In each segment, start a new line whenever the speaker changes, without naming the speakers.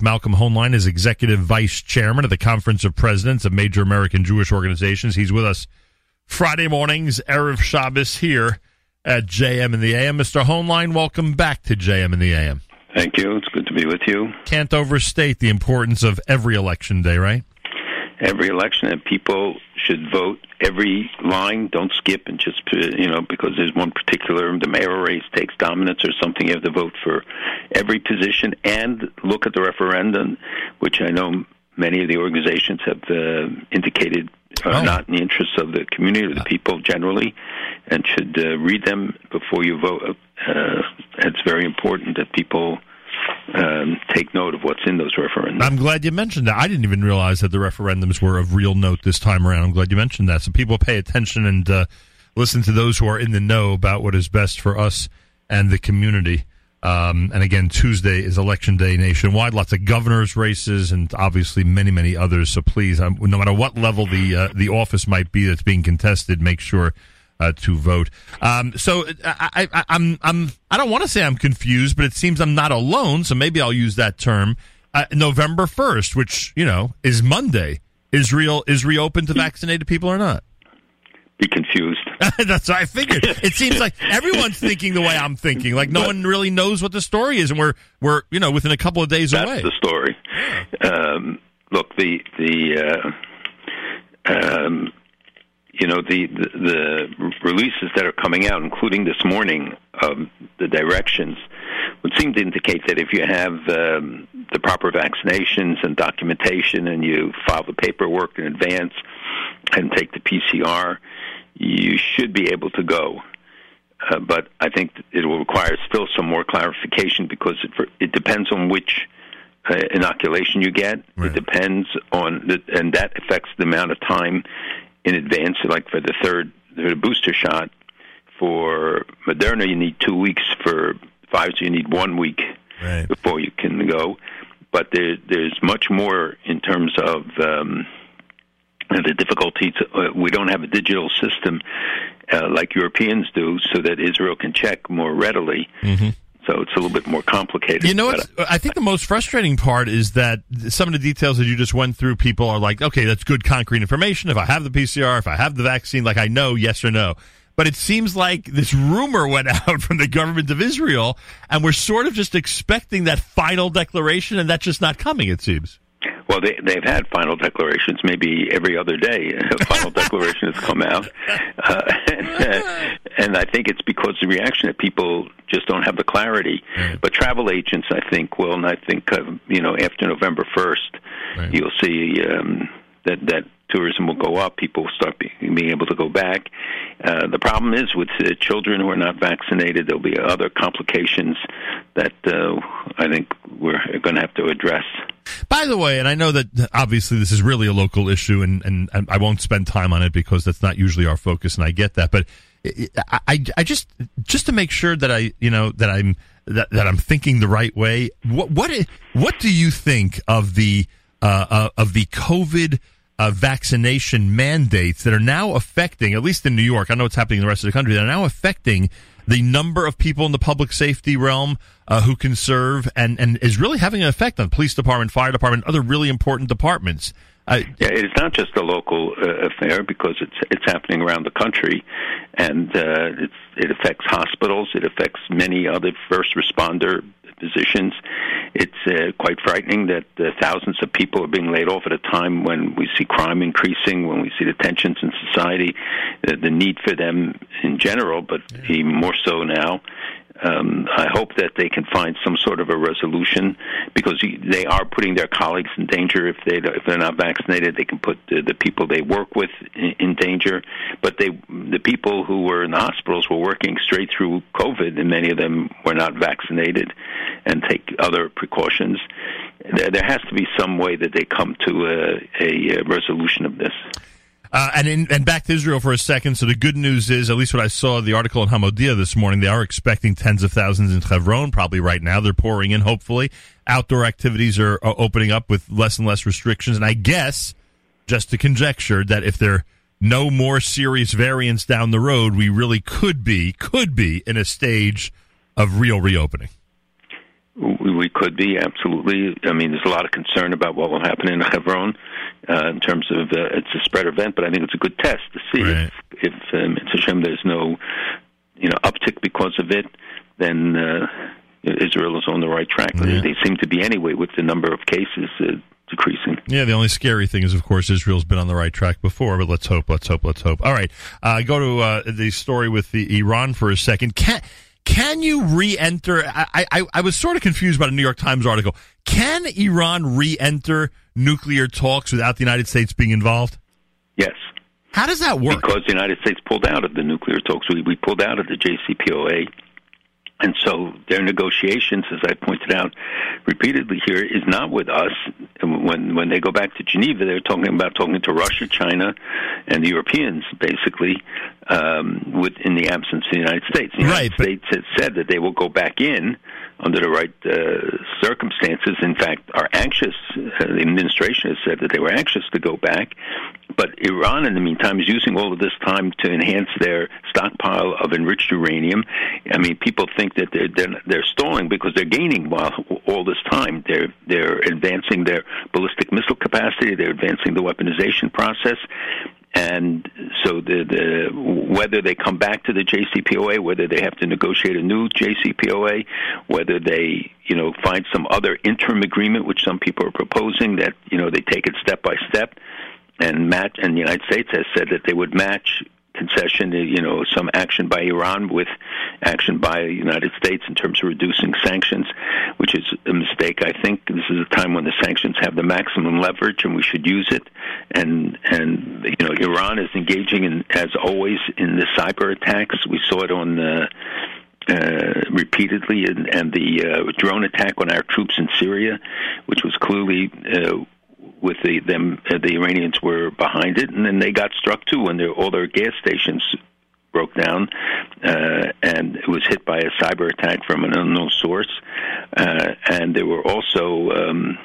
week. Malcolm Hoenlein is executive vice chairman of the Conference of Presidents of Major American Jewish Organizations. He's with us Friday mornings, Erev Shabbos here at JM in the AM. Mr. Hoenlein, welcome back to JM in the AM.
Thank you. It's good to be with you.
Can't overstate the importance of every election day, right?
Every election, and people should vote every line. Don't skip and just you know because there's one particular the mayoral race takes dominance or something. You have to vote for every position and look at the referendum, which I know many of the organizations have uh, indicated are oh. not in the interests of the community or the people generally, and should uh, read them before you vote. Uh, it's very important that people um, take note of what's in those referendums.
I'm glad you mentioned that. I didn't even realize that the referendums were of real note this time around. I'm glad you mentioned that. So people pay attention and uh, listen to those who are in the know about what is best for us and the community. Um, and again, Tuesday is election day nationwide. Lots of governors' races, and obviously many, many others. So please, um, no matter what level the uh, the office might be that's being contested, make sure uh, to vote. Um, so I, I, I'm I'm I don't want to say I'm confused, but it seems I'm not alone. So maybe I'll use that term. Uh, November first, which you know is Monday. Israel is reopened to vaccinated people or not?
be confused.
That's what I figured. It seems like everyone's thinking the way I'm thinking. Like no but, one really knows what the story is, and we're we're you know within a couple of days
that's
away.
That's the story. Um, look, the the uh, um, you know the, the, the releases that are coming out, including this morning, um, the directions would seem to indicate that if you have um, the proper vaccinations and documentation, and you file the paperwork in advance and take the PCR you should be able to go. Uh, but I think it will require still some more clarification because it, it depends on which uh, inoculation you get. Right. It depends on, the, and that affects the amount of time in advance. Like for the third, the booster shot, for Moderna, you need two weeks. For Pfizer, you need one week right. before you can go. But there, there's much more in terms of um, the difficulties. Uh, we don't have a digital system uh, like Europeans do, so that Israel can check more readily. Mm-hmm. So it's a little bit more complicated.
You know what? Uh, I think the most frustrating part is that some of the details that you just went through, people are like, okay, that's good concrete information. If I have the PCR, if I have the vaccine, like I know yes or no. But it seems like this rumor went out from the government of Israel, and we're sort of just expecting that final declaration, and that's just not coming, it seems.
Well, they, they've had final declarations maybe every other day. A final declaration has come out, uh, and, uh, and I think it's because the reaction that people just don't have the clarity. Right. But travel agents, I think, will, and I think uh, you know after November first, right. you'll see um, that that tourism will go up. People will start be, being able to go back. Uh, the problem is with uh, children who are not vaccinated, there'll be other complications that uh, I think we're going to have to address.
By the way, and I know that obviously this is really a local issue, and, and, and I won't spend time on it because that's not usually our focus, and I get that. But I, I, I just just to make sure that I you know that I'm that, that I'm thinking the right way. What what what do you think of the uh, uh, of the COVID? Uh, vaccination mandates that are now affecting, at least in New York, I know it's happening in the rest of the country, that are now affecting the number of people in the public safety realm uh, who can serve and, and is really having an effect on police department, fire department, other really important departments.
Yeah, it's not just a local uh, affair because it's it's happening around the country, and uh, it's, it affects hospitals. It affects many other first responder positions. It's uh, quite frightening that uh, thousands of people are being laid off at a time when we see crime increasing, when we see the tensions in society, uh, the need for them in general, but even more so now, um, I hope that they can find some sort of a resolution because they are putting their colleagues in danger if they if they're not vaccinated. They can put the, the people they work with in, in danger. But they the people who were in the hospitals were working straight through COVID, and many of them were not vaccinated and take other precautions. There, there has to be some way that they come to a, a resolution of this.
Uh, and in, and back to Israel for a second. So the good news is, at least what I saw the article in Hamodia this morning, they are expecting tens of thousands in Hebron. Probably right now they're pouring in. Hopefully, outdoor activities are, are opening up with less and less restrictions. And I guess, just to conjecture, that if there are no more serious variants down the road, we really could be could be in a stage of real reopening.
We could be absolutely. I mean, there's a lot of concern about what will happen in Hebron uh, in terms of uh, it's a spread event, but I think it's a good test to see
right.
if, if um, it's a shame there's no you know uptick because of it. Then uh, Israel is on the right track.
Yeah.
They seem to be anyway with the number of cases uh, decreasing.
Yeah, the only scary thing is, of course, Israel's been on the right track before, but let's hope, let's hope, let's hope. All right, uh, go to uh, the story with the Iran for a second. Can can you re-enter? I, I I was sort of confused about a New York Times article. Can Iran re-enter nuclear talks without the United States being involved?
Yes.
How does that work?
Because the United States pulled out of the nuclear talks. We, we pulled out of the JCPOA. And so their negotiations, as I pointed out repeatedly here, is not with us. When when they go back to Geneva, they're talking about talking to Russia, China, and the Europeans, basically, um, with in the absence of the United States. The United
Right,
States has said that they will go back in under the right uh, circumstances. In fact, are anxious. Uh, the administration has said that they were anxious to go back, but Iran, in the meantime, is using all of this time to enhance their stockpile of enriched uranium. I mean, people think that they're they're, they're stalling because they're gaining while all this time. They're they're advancing their ballistic missile capacity. They're advancing the weaponization process. And so, the, the whether they come back to the JCPOA, whether they have to negotiate a new JCPOA, whether they you know find some other interim agreement, which some people are proposing, that you know they take it step by step, and match. And the United States has said that they would match concession, you know, some action by Iran with action by the United States in terms of reducing sanctions, which is a mistake. I think this is a time when the sanctions have the maximum leverage, and we should use it. And and you know, Iran is engaging in, as always, in the cyber attacks. We saw it on. Uh, repeatedly, and, and the uh, drone attack on our troops in Syria, which was clearly uh, with the them uh, the Iranians were behind it, and then they got struck too when their all their gas stations broke down, uh, and it was hit by a cyber attack from an unknown source, uh, and there were also. Um,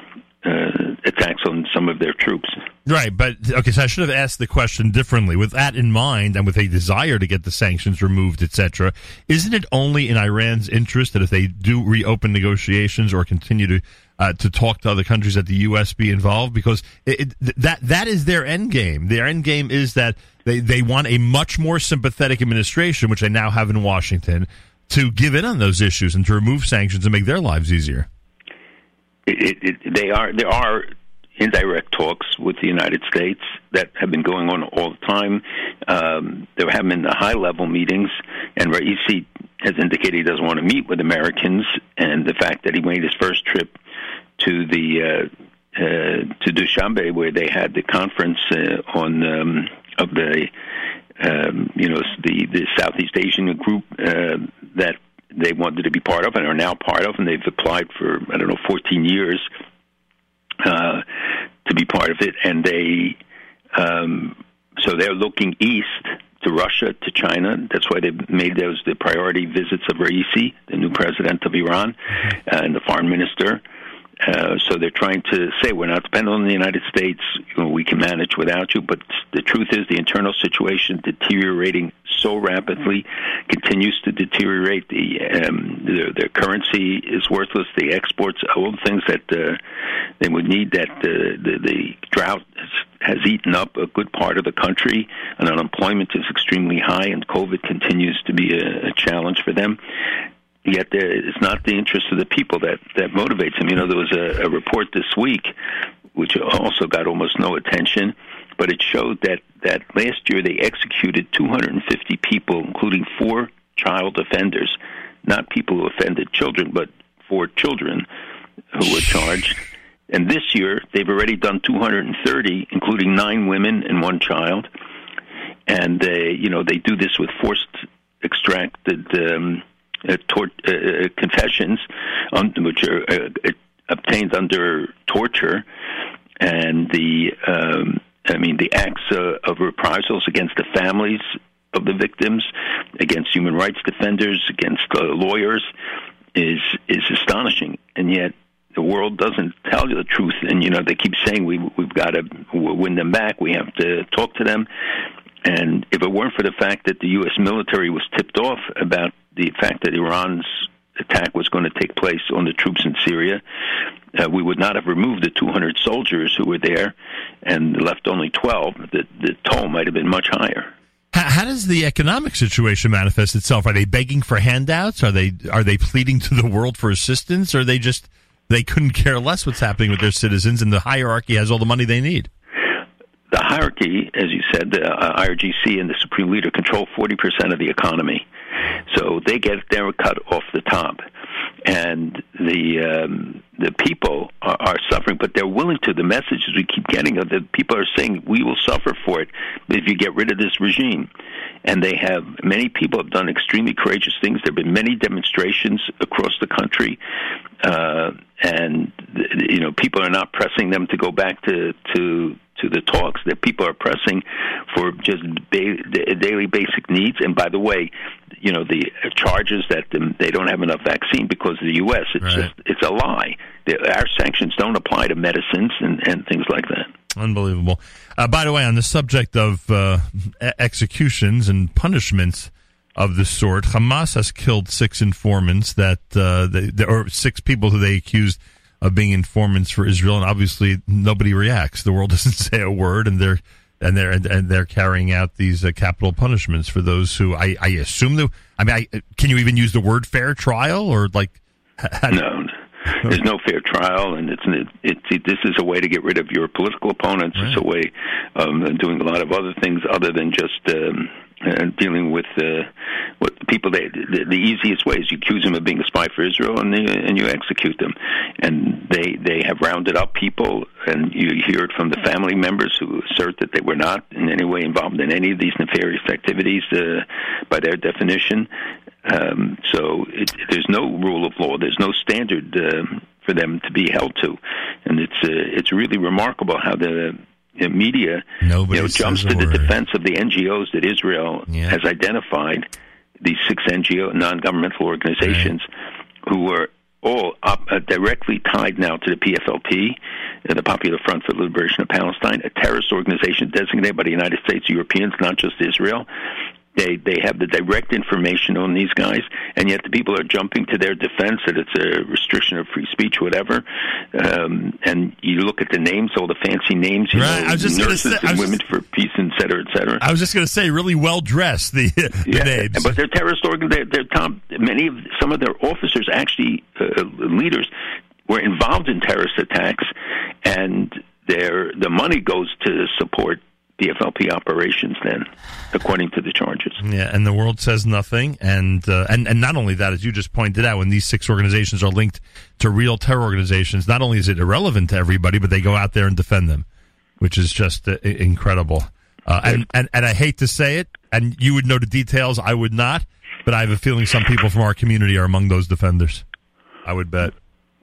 uh, attacks on some of their troops.
Right, but okay, so I should have asked the question differently. With that in mind, and with a desire to get the sanctions removed, etc., isn't it only in Iran's interest that if they do reopen negotiations or continue to uh, to talk to other countries, that the U.S. be involved? Because it, it, that that is their end game. Their end game is that they they want a much more sympathetic administration, which they now have in Washington, to give in on those issues and to remove sanctions and make their lives easier.
It, they are there are indirect talks with the United States that have been going on all the time. Um, there have been the high level meetings, and Raisi has indicated he doesn't want to meet with Americans, and the fact that he made his first trip to the uh, uh, to Dushanbe, where they had the conference uh, on um, of the um, you know the the Southeast Asian group uh, that they wanted to be part of and are now part of, and they've applied for I don't know 14 years uh, to be part of it, and they um, so they're looking east to Russia, to China. That's why they've made those the priority visits of Raisi, the new president of Iran, uh, and the foreign minister. Uh, so they're trying to say we're not dependent on the United States. We can manage without you. But the truth is, the internal situation deteriorating so rapidly continues to deteriorate. The um, their, their currency is worthless. The exports, all the things that uh, they would need. That uh, the, the drought has, has eaten up a good part of the country, and unemployment is extremely high, and COVID continues to be a, a challenge for them yet there, it's not the interest of the people that that motivates them. You know, there was a, a report this week which also got almost no attention, but it showed that that last year they executed 250 people, including four child offenders, not people who offended children, but four children who were charged. And this year they've already done 230, including nine women and one child. And they, you know, they do this with forced extracted. Um, uh, tor- uh, confessions, on, which are uh, obtained under torture, and the um, I mean the acts uh, of reprisals against the families of the victims, against human rights defenders, against uh, lawyers, is is astonishing, and yet the world doesn't tell you the truth. And you know they keep saying we we've got to win them back. We have to talk to them. And if it weren't for the fact that the U.S. military was tipped off about the fact that Iran's attack was going to take place on the troops in Syria, uh, we would not have removed the 200 soldiers who were there and left only 12. The, the toll might have been much higher.
How, how, does the economic situation manifest itself? Are they begging for handouts? Are they are they pleading to the world for assistance? Or are they just they couldn't care less what's happening with their citizens, and the hierarchy has all the money they need?
The hierarchy, as you said, the uh, IRGC and the supreme leader control 40% of the economy. So they get their cut off the top and the um, the people are, are suffering, but they're willing to. The messages we keep getting are that people are saying we will suffer for it if you get rid of this regime, and they have many people have done extremely courageous things. There have been many demonstrations across the country, uh, and you know people are not pressing them to go back to to to the talks that people are pressing for just ba- daily basic needs. And by the way, you know the charges that they don't have enough vaccine because of the U.S. It's right. just it's a lie. Our sanctions don't apply to medicines and, and things like that.
Unbelievable. Uh, by the way, on the subject of uh, executions and punishments of the sort, Hamas has killed six informants that, uh, they, or six people who they accused of being informants for Israel, and obviously nobody reacts. The world doesn't say a word, and they're and they're and they're carrying out these uh, capital punishments for those who I, I assume the I mean I, can you even use the word fair trial or like
no there's no fair trial and it's it, it, this is a way to get rid of your political opponents right. it's a way um doing a lot of other things other than just um uh, dealing with uh, what people. They, the, the easiest way is you accuse them of being a spy for Israel, and they, and you execute them. And they they have rounded up people, and you hear it from the family members who assert that they were not in any way involved in any of these nefarious activities uh, by their definition. Um, so it, there's no rule of law. There's no standard. Uh, for them to be held to, and it's uh, it's really remarkable how the media
Nobody
you know, jumps to the defense of the NGOs that Israel yeah. has identified, these six NGO non-governmental organizations, right. who are all up, uh, directly tied now to the PFLP, uh, the Popular Front for the Liberation of Palestine, a terrorist organization designated by the United States, Europeans, not just Israel. They they have the direct information on these guys, and yet the people are jumping to their defense that it's a restriction of free speech, whatever. Um, and you look at the names, all the fancy names, you right. know, I was just nurses say, and women just, for peace, et cetera, et cetera.
I was just going to say, really well dressed the, the yeah, names,
but they're terrorist organ. They're, they're top. Many of some of their officers, actually uh, leaders, were involved in terrorist attacks, and their the money goes to support PFLP operations then, according to the charges.
Yeah, and the world says nothing, and uh, and and not only that, as you just pointed out, when these six organizations are linked to real terror organizations, not only is it irrelevant to everybody, but they go out there and defend them, which is just uh, incredible. Uh, and, and and I hate to say it, and you would know the details, I would not, but I have a feeling some people from our community are among those defenders. I would bet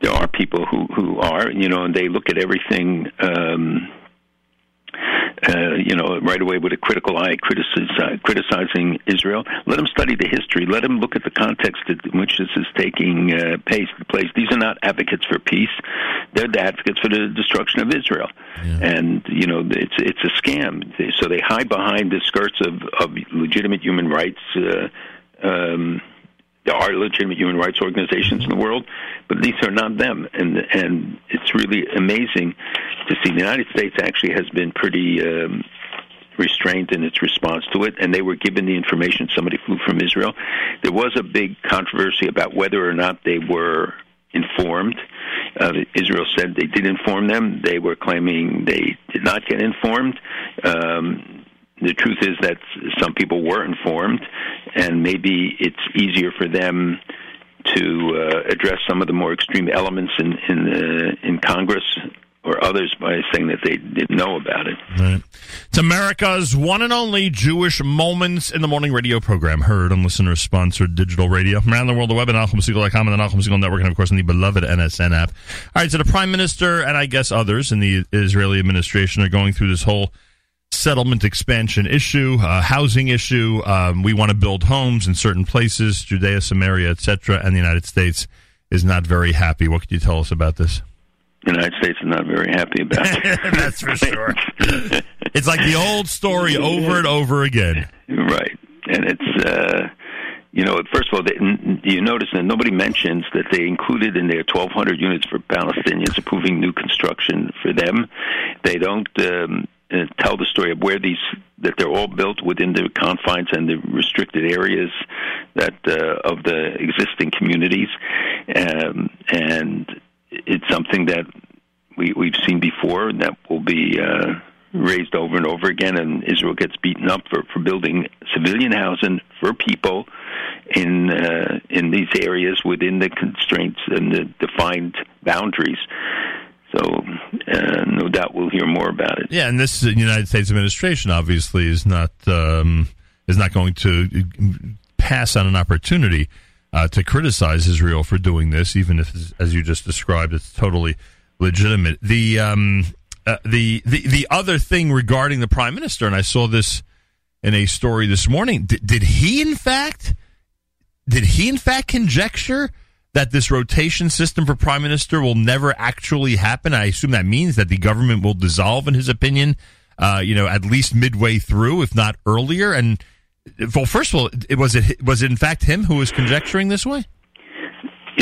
there are people who who are, you know, and they look at everything. Um, uh, you know, right away with a critical eye, criticize, criticizing Israel. Let them study the history. Let them look at the context in which this is taking uh, place. These are not advocates for peace; they're the advocates for the destruction of Israel. Yeah. And you know, it's it's a scam. So they hide behind the skirts of of legitimate human rights. Uh, um, there are legitimate human rights organizations in the world, but these are not them. And and it's really amazing to see the United States actually has been pretty um, restrained in its response to it, and they were given the information. Somebody flew from Israel. There was a big controversy about whether or not they were informed. Uh, Israel said they did inform them. They were claiming they did not get informed. Um, the truth is that some people were informed, and maybe it's easier for them to uh, address some of the more extreme elements in in, uh, in Congress or others by saying that they didn't know about it.
Right. It's America's one and only Jewish Moments in the Morning radio program, heard on listener sponsored digital radio around the world, the web at NachumSegal.com and the Segal Network, and of course on the beloved NSN app. All right, so the Prime Minister and I guess others in the Israeli administration are going through this whole settlement expansion issue, uh, housing issue. Um, we want to build homes in certain places, Judea, Samaria, etc., and the United States is not very happy. What can you tell us about this?
The United States is not very happy about it.
That's for sure. it's like the old story over and over again.
Right, and it's uh, you know, first of all, they, you notice that nobody mentions that they included in their 1,200 units for Palestinians, approving new construction for them. They don't um, tell the story of where these that they're all built within the confines and the restricted areas that uh, of the existing communities, um, and it's something that we, we've seen before and that will be. Uh, raised over and over again, and Israel gets beaten up for, for building civilian housing for people in uh, in these areas within the constraints and the defined boundaries. So, uh, no doubt we'll hear more about it.
Yeah, and this United States administration obviously is not um, is not going to pass on an opportunity uh, to criticize Israel for doing this, even if, as you just described, it's totally legitimate. The um, uh, the, the the other thing regarding the prime minister, and I saw this in a story this morning. Did, did he, in fact, did he, in fact, conjecture that this rotation system for prime minister will never actually happen? I assume that means that the government will dissolve, in his opinion. Uh, you know, at least midway through, if not earlier. And well, first of all, it was it was it in fact him who was conjecturing this way?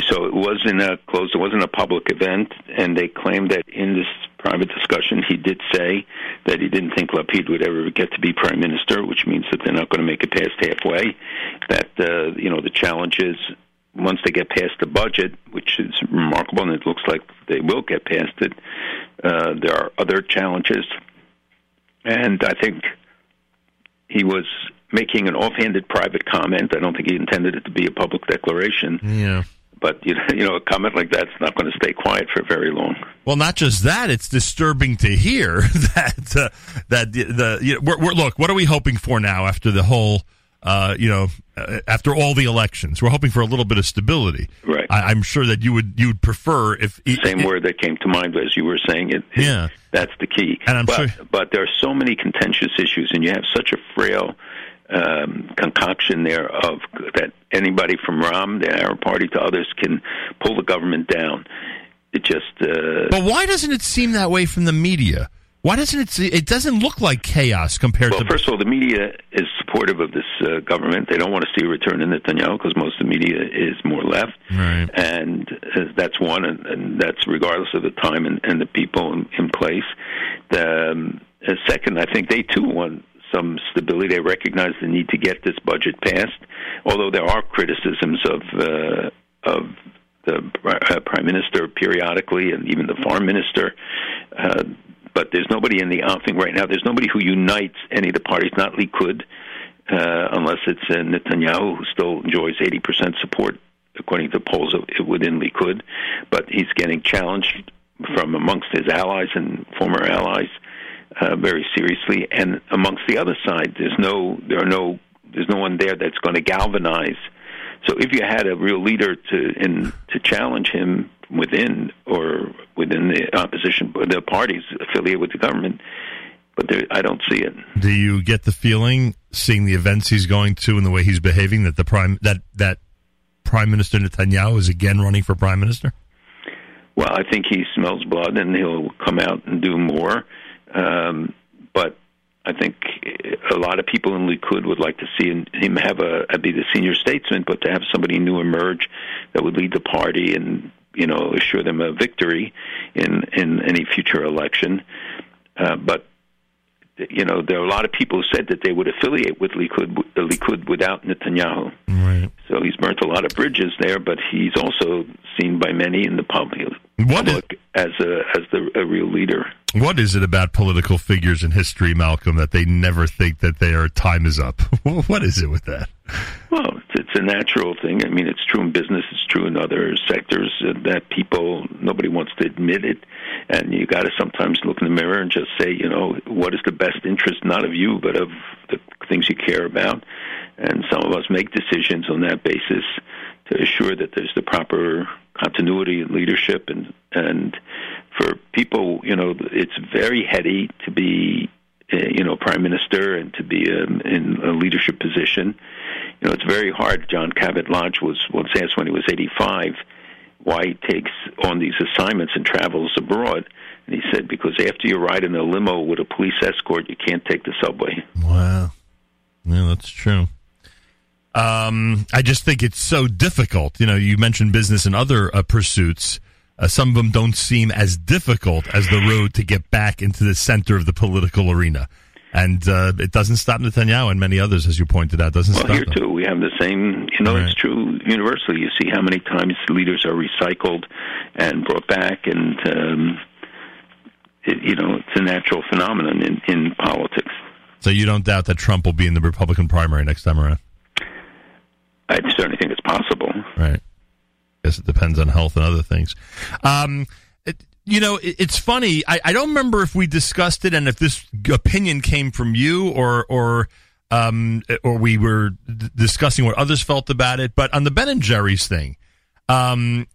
So it wasn't a closed. It wasn't a public event, and they claimed that in this private discussion, he did say that he didn't think Lapid would ever get to be prime minister, which means that they're not going to make it past halfway. That uh, you know the challenge is once they get past the budget, which is remarkable, and it looks like they will get past it. Uh, there are other challenges, and I think he was making an offhanded private comment. I don't think he intended it to be a public declaration.
Yeah
but you know, you know, a comment like that's not going to stay quiet for very long.
Well, not just that; it's disturbing to hear that uh, that the, the you know, we're, we're, look. What are we hoping for now after the whole? Uh, you know, uh, after all the elections, we're hoping for a little bit of stability.
Right.
I, am sure that you would you would prefer if
same it, word that came to mind as you were saying it.
Yeah,
that's the key.
And I'm
but,
sure,
but there are so many contentious issues, and you have such a frail um, concoction there of that anybody from Ram, the Arab Party, to others can pull the government down. It just. Uh,
but why doesn't it seem that way from the media? Why doesn't it? It doesn't look like chaos compared
well,
to.
Well, first of all, the media is supportive of this uh, government. They don't want to see a return to Netanyahu because most of the media is more left,
right.
and uh, that's one, and, and, that's regardless of the time and, and the people in, in place. The, um, uh, second, I think they too want some stability. They recognize the need to get this budget passed, although there are criticisms of uh, of the uh, prime minister periodically, and even the foreign minister. There's nobody in the outfing right now. There's nobody who unites any of the parties. Not Likud, uh, unless it's uh, Netanyahu, who still enjoys 80% support according to polls within Likud. But he's getting challenged from amongst his allies and former allies uh, very seriously. And amongst the other side, there's no there are no there's no one there that's going to galvanize. So if you had a real leader to in to challenge him within or within the opposition, the parties affiliated with the government, but there, I don't see it.
Do you get the feeling, seeing the events he's going to and the way he's behaving, that the prime that that Prime Minister Netanyahu is again running for prime minister?
Well, I think he smells blood, and he'll come out and do more. Um, but I think a lot of people in Likud would like to see him have a be the senior statesman, but to have somebody new emerge that would lead the party and you know assure them a victory in in any future election. Uh, but you know, there are a lot of people who said that they would affiliate with Likud, the Likud without Netanyahu.
Right.
So he's burnt a lot of bridges there, but he's also seen by many in the public, public as a as the a real leader.
What is it about political figures in history, Malcolm, that they never think that their time is up? what is it with that?
Well, it's a natural thing. I mean, it's true in business. It's true in other sectors uh, that people nobody wants to admit it, and you got to sometimes look in the mirror and just say, you know, what is the best interest not of you but of the things you care about. And some of us make decisions on that basis to assure that there's the proper continuity and leadership and and for people, you know, it's very heady to be, uh, you know, prime minister and to be um, in a leadership position you know, it's very hard. John Cabot Lodge was once asked when he was 85 why he takes on these assignments and travels abroad. And he said, because after you ride in a limo with a police escort, you can't take the subway.
Wow. Yeah, that's true. Um, I just think it's so difficult. You know, you mentioned business and other uh, pursuits. Uh, some of them don't seem as difficult as the road to get back into the center of the political arena. And uh, it doesn't stop Netanyahu and many others, as you pointed out. Doesn't
well,
stop
here
them.
too, we have the same. You know,
Right.
it's true universally. You see how many times leaders are recycled and brought back, and um, it, you know, it's a natural phenomenon in, in politics.
So you don't doubt that Trump will be in the Republican primary next time around,
I certainly think it's possible.
right? I Guess it depends on health and other things. Um, you know, it's funny. I, I don't remember if we discussed it and if this opinion came from you or or um, or we were d- discussing what others felt about it. But on the Ben and Jerry's thing, um,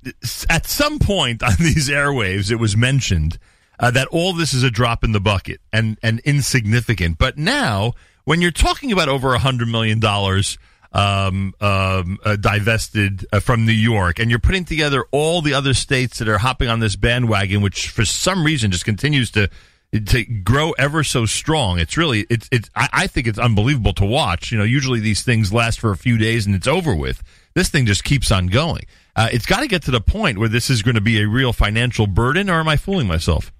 at some point on these airwaves, it was mentioned uh, that all this is a drop in the bucket and and insignificant. But now, when you're talking about over a hundred million dollars um, um, uh, divested uh, from New York, and you're putting together all the other states that are hopping on this bandwagon, which for some reason just continues to to grow ever so strong. It's really it's it's I, I think it's unbelievable to watch. You know, usually these things last for a few days and it's over with. This thing just keeps on going. Uh, it's got to get to the point where this is going to be a real financial burden, or am I fooling myself?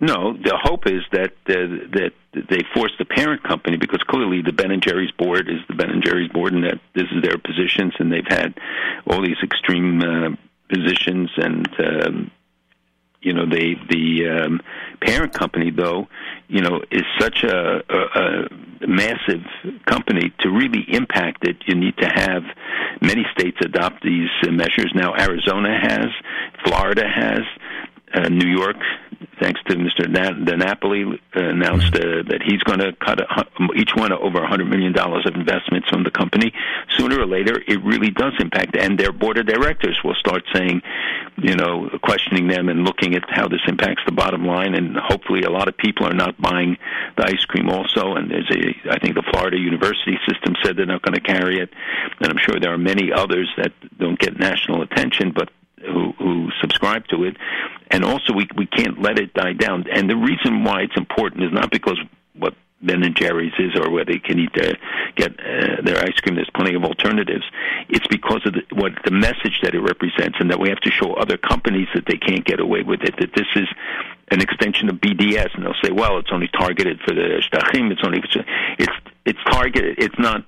No, the hope is that uh, that they force the parent company because clearly the Ben and Jerry's board is the Ben and Jerry's board, and that this is their positions, and they've had all these extreme uh, positions, and um, you know they the um, parent company though you know is such a, a, a massive company to really impact it. You need to have many states adopt these measures. Now Arizona has, Florida has, uh, New York thanks to Mr. Na- Napoli, uh, announced uh, that he's going to cut a, each one over hundred million dollars of investments from the company. Sooner or later, it really does impact, and their board of directors will start saying, you know, questioning them and looking at how this impacts the bottom line. And hopefully, a lot of people are not buying the ice cream also. And there's a, I think the Florida University system said they're not going to carry it, and I'm sure there are many others that don't get national attention, but who, who subscribe to it, and also we we can't let it die down. And the reason why it's important is not because what Ben and Jerry's is or where they can eat their get uh, their ice cream. There's plenty of alternatives. It's because of the, what the message that it represents, and that we have to show other companies that they can't get away with it. That this is an extension of BDS, and they'll say, "Well, it's only targeted for the shtachim. It's only it's it's targeted. It's not.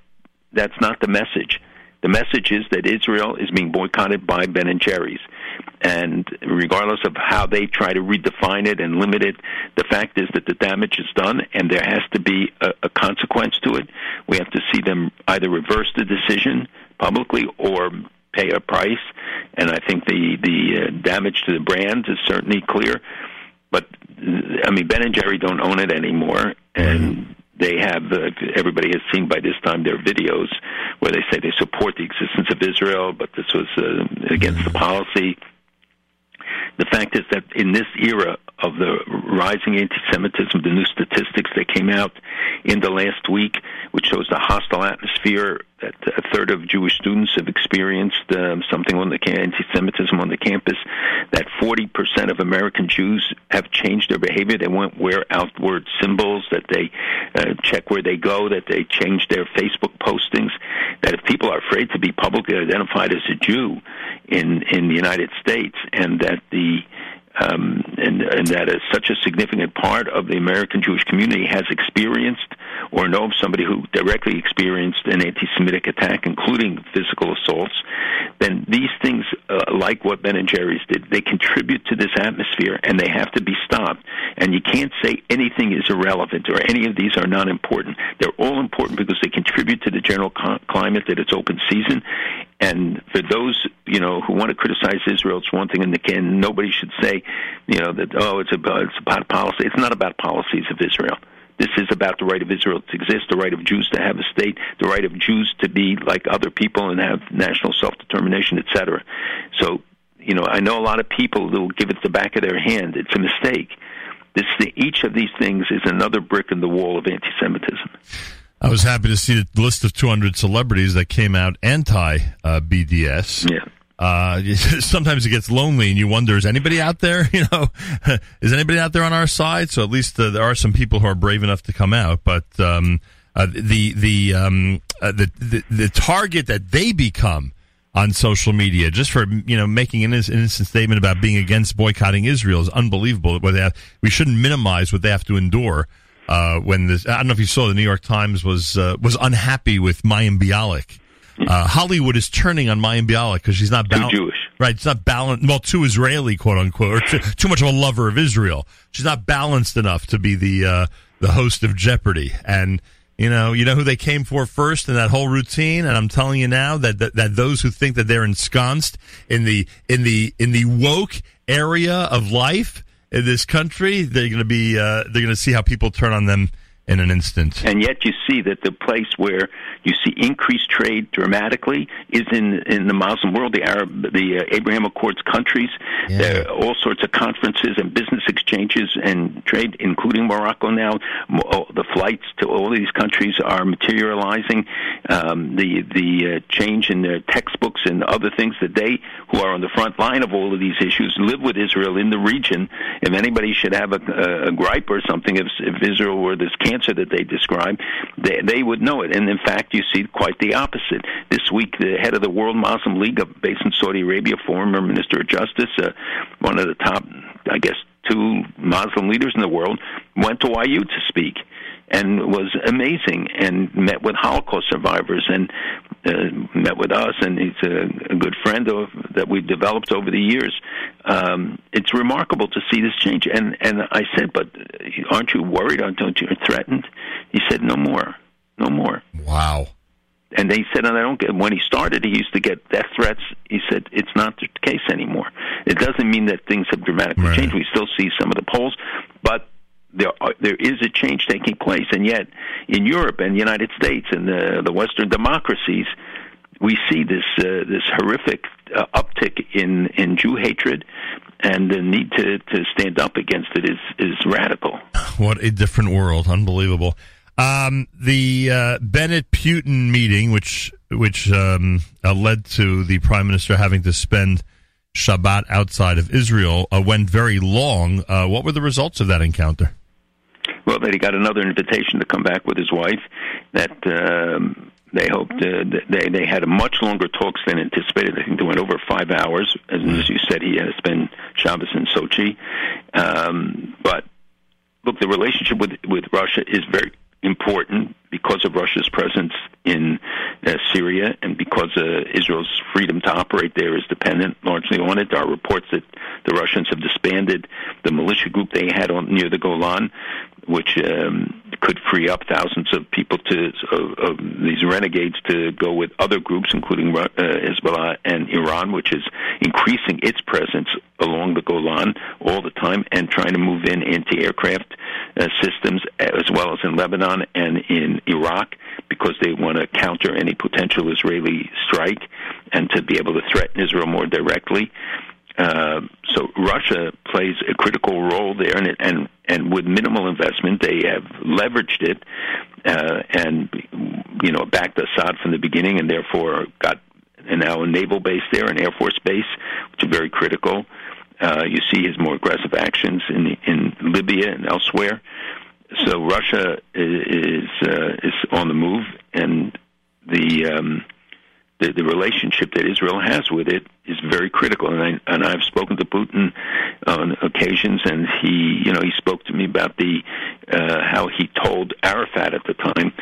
That's not the message." The message is that Israel is being boycotted by Ben and Jerry's. And regardless of how they try to redefine it and limit it, the fact is that the damage is done and there has to be a, a consequence to it. We have to see them either reverse the decision publicly or pay a price. And I think the, the uh, damage to the brand is certainly clear. But, I mean, Ben and Jerry don't own it anymore. And they have uh, everybody has seen by this time their videos where they say they support the existence of Israel, but this was uh, against the policy. The fact is that in this era of the rising anti-Semitism, the new statistics that came out in the last week, which shows the hostile atmosphere that a third of Jewish students have experienced um, something on the anti-Semitism on the campus. That 40% of American Jews have changed their behavior. They won't wear outward symbols. That they uh, check where they go. That they change their Facebook postings. That if people are afraid to be publicly identified as a Jew in in the United States, and that the um, and, and that is such a significant part of the American Jewish community has experienced or know of somebody who directly experienced an anti-Semitic attack, including physical assaults, then these things, uh, like what Ben and Jerry's did, they contribute to this atmosphere, and they have to be stopped. And you can't say anything is irrelevant or any of these are not important. They're all important because they contribute to the general co- climate that it's open season. And for those, you know, who want to criticize Israel, it's one thing, and again, nobody should say, you know, that oh, it's about it's about policy. It's not about policies of Israel. This is about the right of Israel to exist, the right of Jews to have a state, the right of Jews to be like other people and have national self-determination, etc. So, you know, I know a lot of people who will give it the back of their hand. It's a mistake. This, each of these things is another brick in the wall of anti-Semitism.
I was happy to see the list of 200 celebrities that came out anti uh, BDS.
Yeah.
Uh, sometimes it gets lonely, and you wonder: Is anybody out there? You know, is anybody out there on our side? So at least uh, there are some people who are brave enough to come out. But um, uh, the the um, uh, the, the the target that they become on social media just for you know making an innocent statement about being against boycotting Israel is unbelievable. What they have, we shouldn't minimize what they have to endure. Uh, when this, I don't know if you saw the New York Times was uh, was unhappy with Mayim Bialik. Uh, Hollywood is turning on Mayim Bialik because she's not
balanced. Jewish.
Right, it's not balanced. Well, too Israeli, quote unquote, or too, too, much of a lover of Israel. She's not balanced enough to be the uh, the host of Jeopardy. And you know, you know who they came for first in that whole routine, and I'm telling you now that, that that those who think that they're ensconced in the in the in the woke area of life in this country, they're going to be uh, they're going to see how people turn on them in an instant.
And yet, you see that the place where you see increased trade dramatically is in in the Muslim world, the Arab, the uh, Abraham Accords countries. Yeah. There are all sorts of conferences and business exchanges and trade, including Morocco now. The flights to all these countries are materializing. Um, the the uh, change in their textbooks and other things that they, who are on the front line of all of these issues, live with Israel in the region. If anybody should have a, a, a gripe or something, if, if Israel were this cancer cancer that they describe, they, they would know it. And in fact, you see quite the opposite. This week, the head of the World Muslim League, based in Saudi Arabia, former Minister of Justice, uh, one of the top, I guess, two Muslim leaders in the world, went to YU to speak and was amazing and met with Holocaust survivors and uh, met with us and he's a, a good friend of that we've developed over the years. Um, it's remarkable to see this change. And and I said, but aren't you worried? Aren't you threatened? He said, no more, no more.
Wow.
And they said, and I don't get. When he started, he used to get death threats. He said it's not the case anymore. It doesn't mean that things have dramatically right. changed. We still see some of the polls, but there are, there is a change taking place, and yet in Europe and the United States and the the Western democracies, we see this uh, this horrific uh, uptick in in Jew hatred, and the need to to stand up against it is is radical.
What a different world! Unbelievable. Um, the uh, Bennett Putin meeting, which which um, uh, led to the prime minister having to spend Shabbat outside of Israel, uh, went very long. Uh, what were the results of that encounter?
Well, that he got another invitation to come back with his wife. That um, they hoped uh, they they had a much longer talks than anticipated. I think they went over five hours. As, as you said, he to spend Shabbos in Sochi. Um, but look, the relationship with with Russia is very important because of Russia's presence in uh, Syria and because uh, Israel's freedom to operate there is dependent largely on it. There are reports that the Russians have disbanded the militia group they had on near the Golan which um, could free up thousands of people to of, these renegades to go with other groups, including uh, Hezbollah and Iran, which is increasing its presence along the Golan all the time and trying to move in anti-aircraft uh, systems as well as in Lebanon and in Iraq because they want to counter any potential Israeli strike and to be able to threaten Israel more directly. Uh, so Russia critical role there, and, and and with minimal investment, they have leveraged it, uh, and you know backed Assad from the beginning, and therefore got and now a naval base there, an air force base, which is very critical. Uh, you see his more aggressive actions in in Libya and elsewhere. So Russia is is, uh, is on the move, and the um, the, the relationship that Israel has with it is very critical. And I and I've spoken to Putin on occasions, and he you know he spoke to me about the uh, how he told Arafat at the time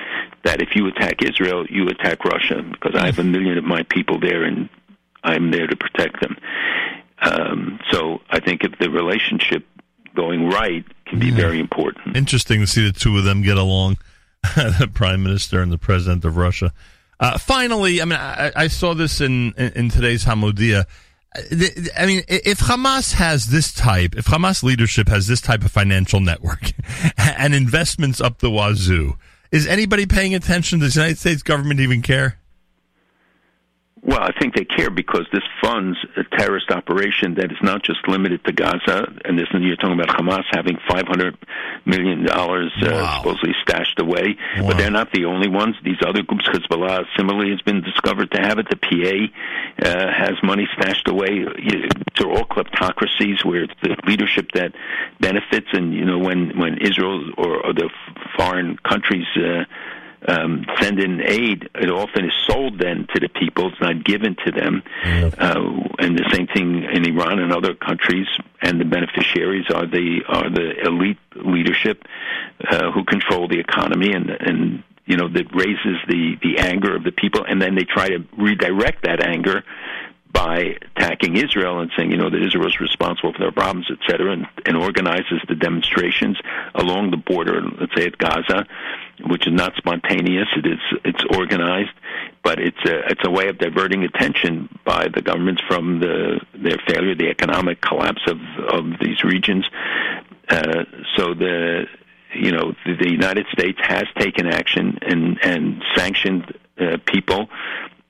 that if you attack Israel, you attack Russia because I have a million of my people there, and I'm there to protect them. Um, so I think if the relationship going right can be yeah. very important.
Interesting to see the two of them get along, the prime minister and the president of Russia. Uh, finally, I mean, I, I saw this in, in, today's Hamodia. I mean, if Hamas has this type, if Hamas leadership has this type of financial network and investments up the wazoo, is anybody paying attention? Does the United States government even care?
Well, I think they care because this funds a terrorist operation that is not just limited to Gaza, and this you're talking about Hamas having 500 million dollars uh, wow. supposedly stashed away, wow. but they're not the only ones. These other groups, Hezbollah, similarly has been discovered to have it. The PA uh, has money stashed away. They're all kleptocracies where it's the leadership that benefits, and you know when when Israel or, or the foreign countries. Uh, um, send in aid, it often is sold then to the people. It's not given to them. Uh, and the same thing in Iran and other countries. And the beneficiaries are the are the elite leadership uh, who control the economy and and you know that raises the the anger of the people, and then they try to redirect that anger by attacking Israel and saying, you know, that Israel is responsible for their problems, et cetera, and, and organizes the demonstrations along the border, let's say at Gaza, which is not spontaneous. It is it's organized, but it's a it's a way of diverting attention by the governments from the their failure, the economic collapse of of these regions. Uh, so the you know the, the United States has taken action and and sanctioned uh, people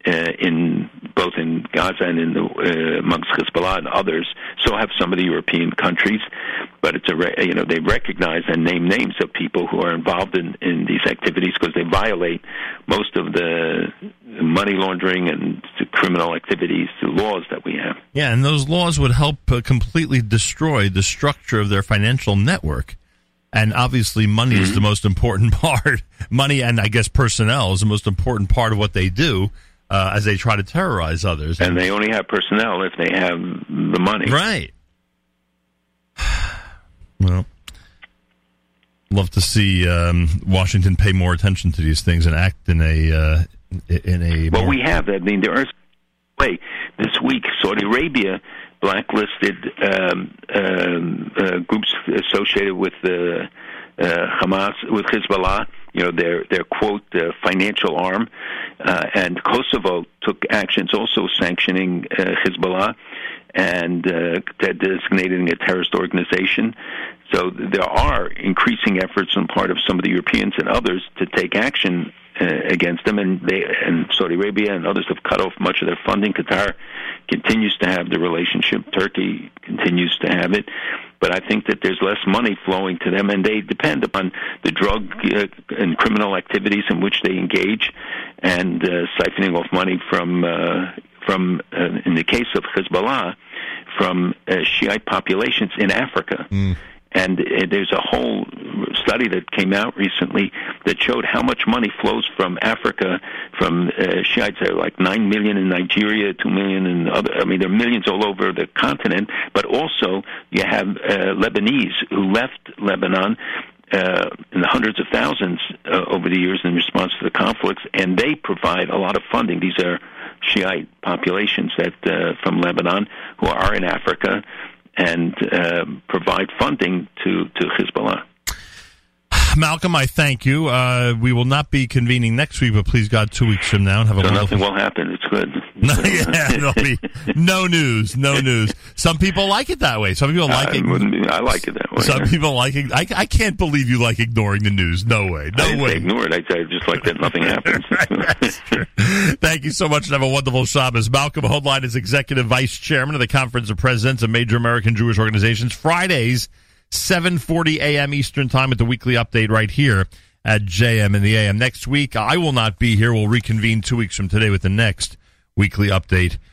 uh, in both in Gaza and in the uh, amongst Hezbollah and others. So have some of the European countries, but it's a re- you know they recognize and name names of people who are involved in in these activities because they violate most of the money laundering and criminal activities the laws that we have.
Yeah, and those laws would help uh, completely destroy the structure of their financial network. And obviously, money mm-hmm. is the most important part. money and I guess personnel is the most important part of what they do uh, as they try to terrorize others.
And they only have personnel if they have the money.
Right. Well, love to see um, Washington pay more attention to these things and act in a uh, in a.
Well, more... we have. That. I mean, there are. Wait, this week Saudi Arabia blacklisted um, um, uh, groups associated with the uh, Hamas, with Hezbollah you know their their quote uh, financial arm, uh, and Kosovo took actions also sanctioning uh, Hezbollah and uh, designating a terrorist organization. So there are increasing efforts on part of some of the Europeans and others to take action uh, against them, and they and Saudi Arabia and others have cut off much of their funding. Qatar continues to have the relationship. Turkey continues to have it, but I think that there's less money flowing to them, and they depend upon the drug uh, and criminal activities in which they engage, and uh, siphoning off money from uh, from uh, in the case of Hezbollah from uh, Shiite populations in Africa. Mm. And uh, there's a whole study that came out recently that showed how much money flows from Africa, from uh, Shiites. There are like nine million in Nigeria, two million in other. I mean, there are millions all over the continent. But also, you have uh, Lebanese who left Lebanon uh, in the hundreds of thousands uh, over the years in response to the conflicts, and they provide a lot of funding. These are Shiite populations that uh, from Lebanon who are in Africa and uh, provide funding to, to Hezbollah.
Malcolm, I thank you. Uh, we will not be convening next week, but please God, two weeks from now, and have a
so
wonderful.
Nothing will happen. It's good.
yeah, there'll be no news, no news. Some people like it that way. Some people like
I
it.
I like it that way.
Some people like it. I, I can't believe you like ignoring the news. No way. No
I
way.
Ignore it. I, I just like that nothing happens.
Thank you so much, and have a wonderful Shabbos. Malcolm Hoenlein is executive vice chairman of the Conference of Presidents of Major American Jewish Organizations. Fridays. 7:40 a.m. Eastern Time at the weekly update right here at JM in the AM. Next week, I will not be here. We'll reconvene two weeks from today with the next weekly update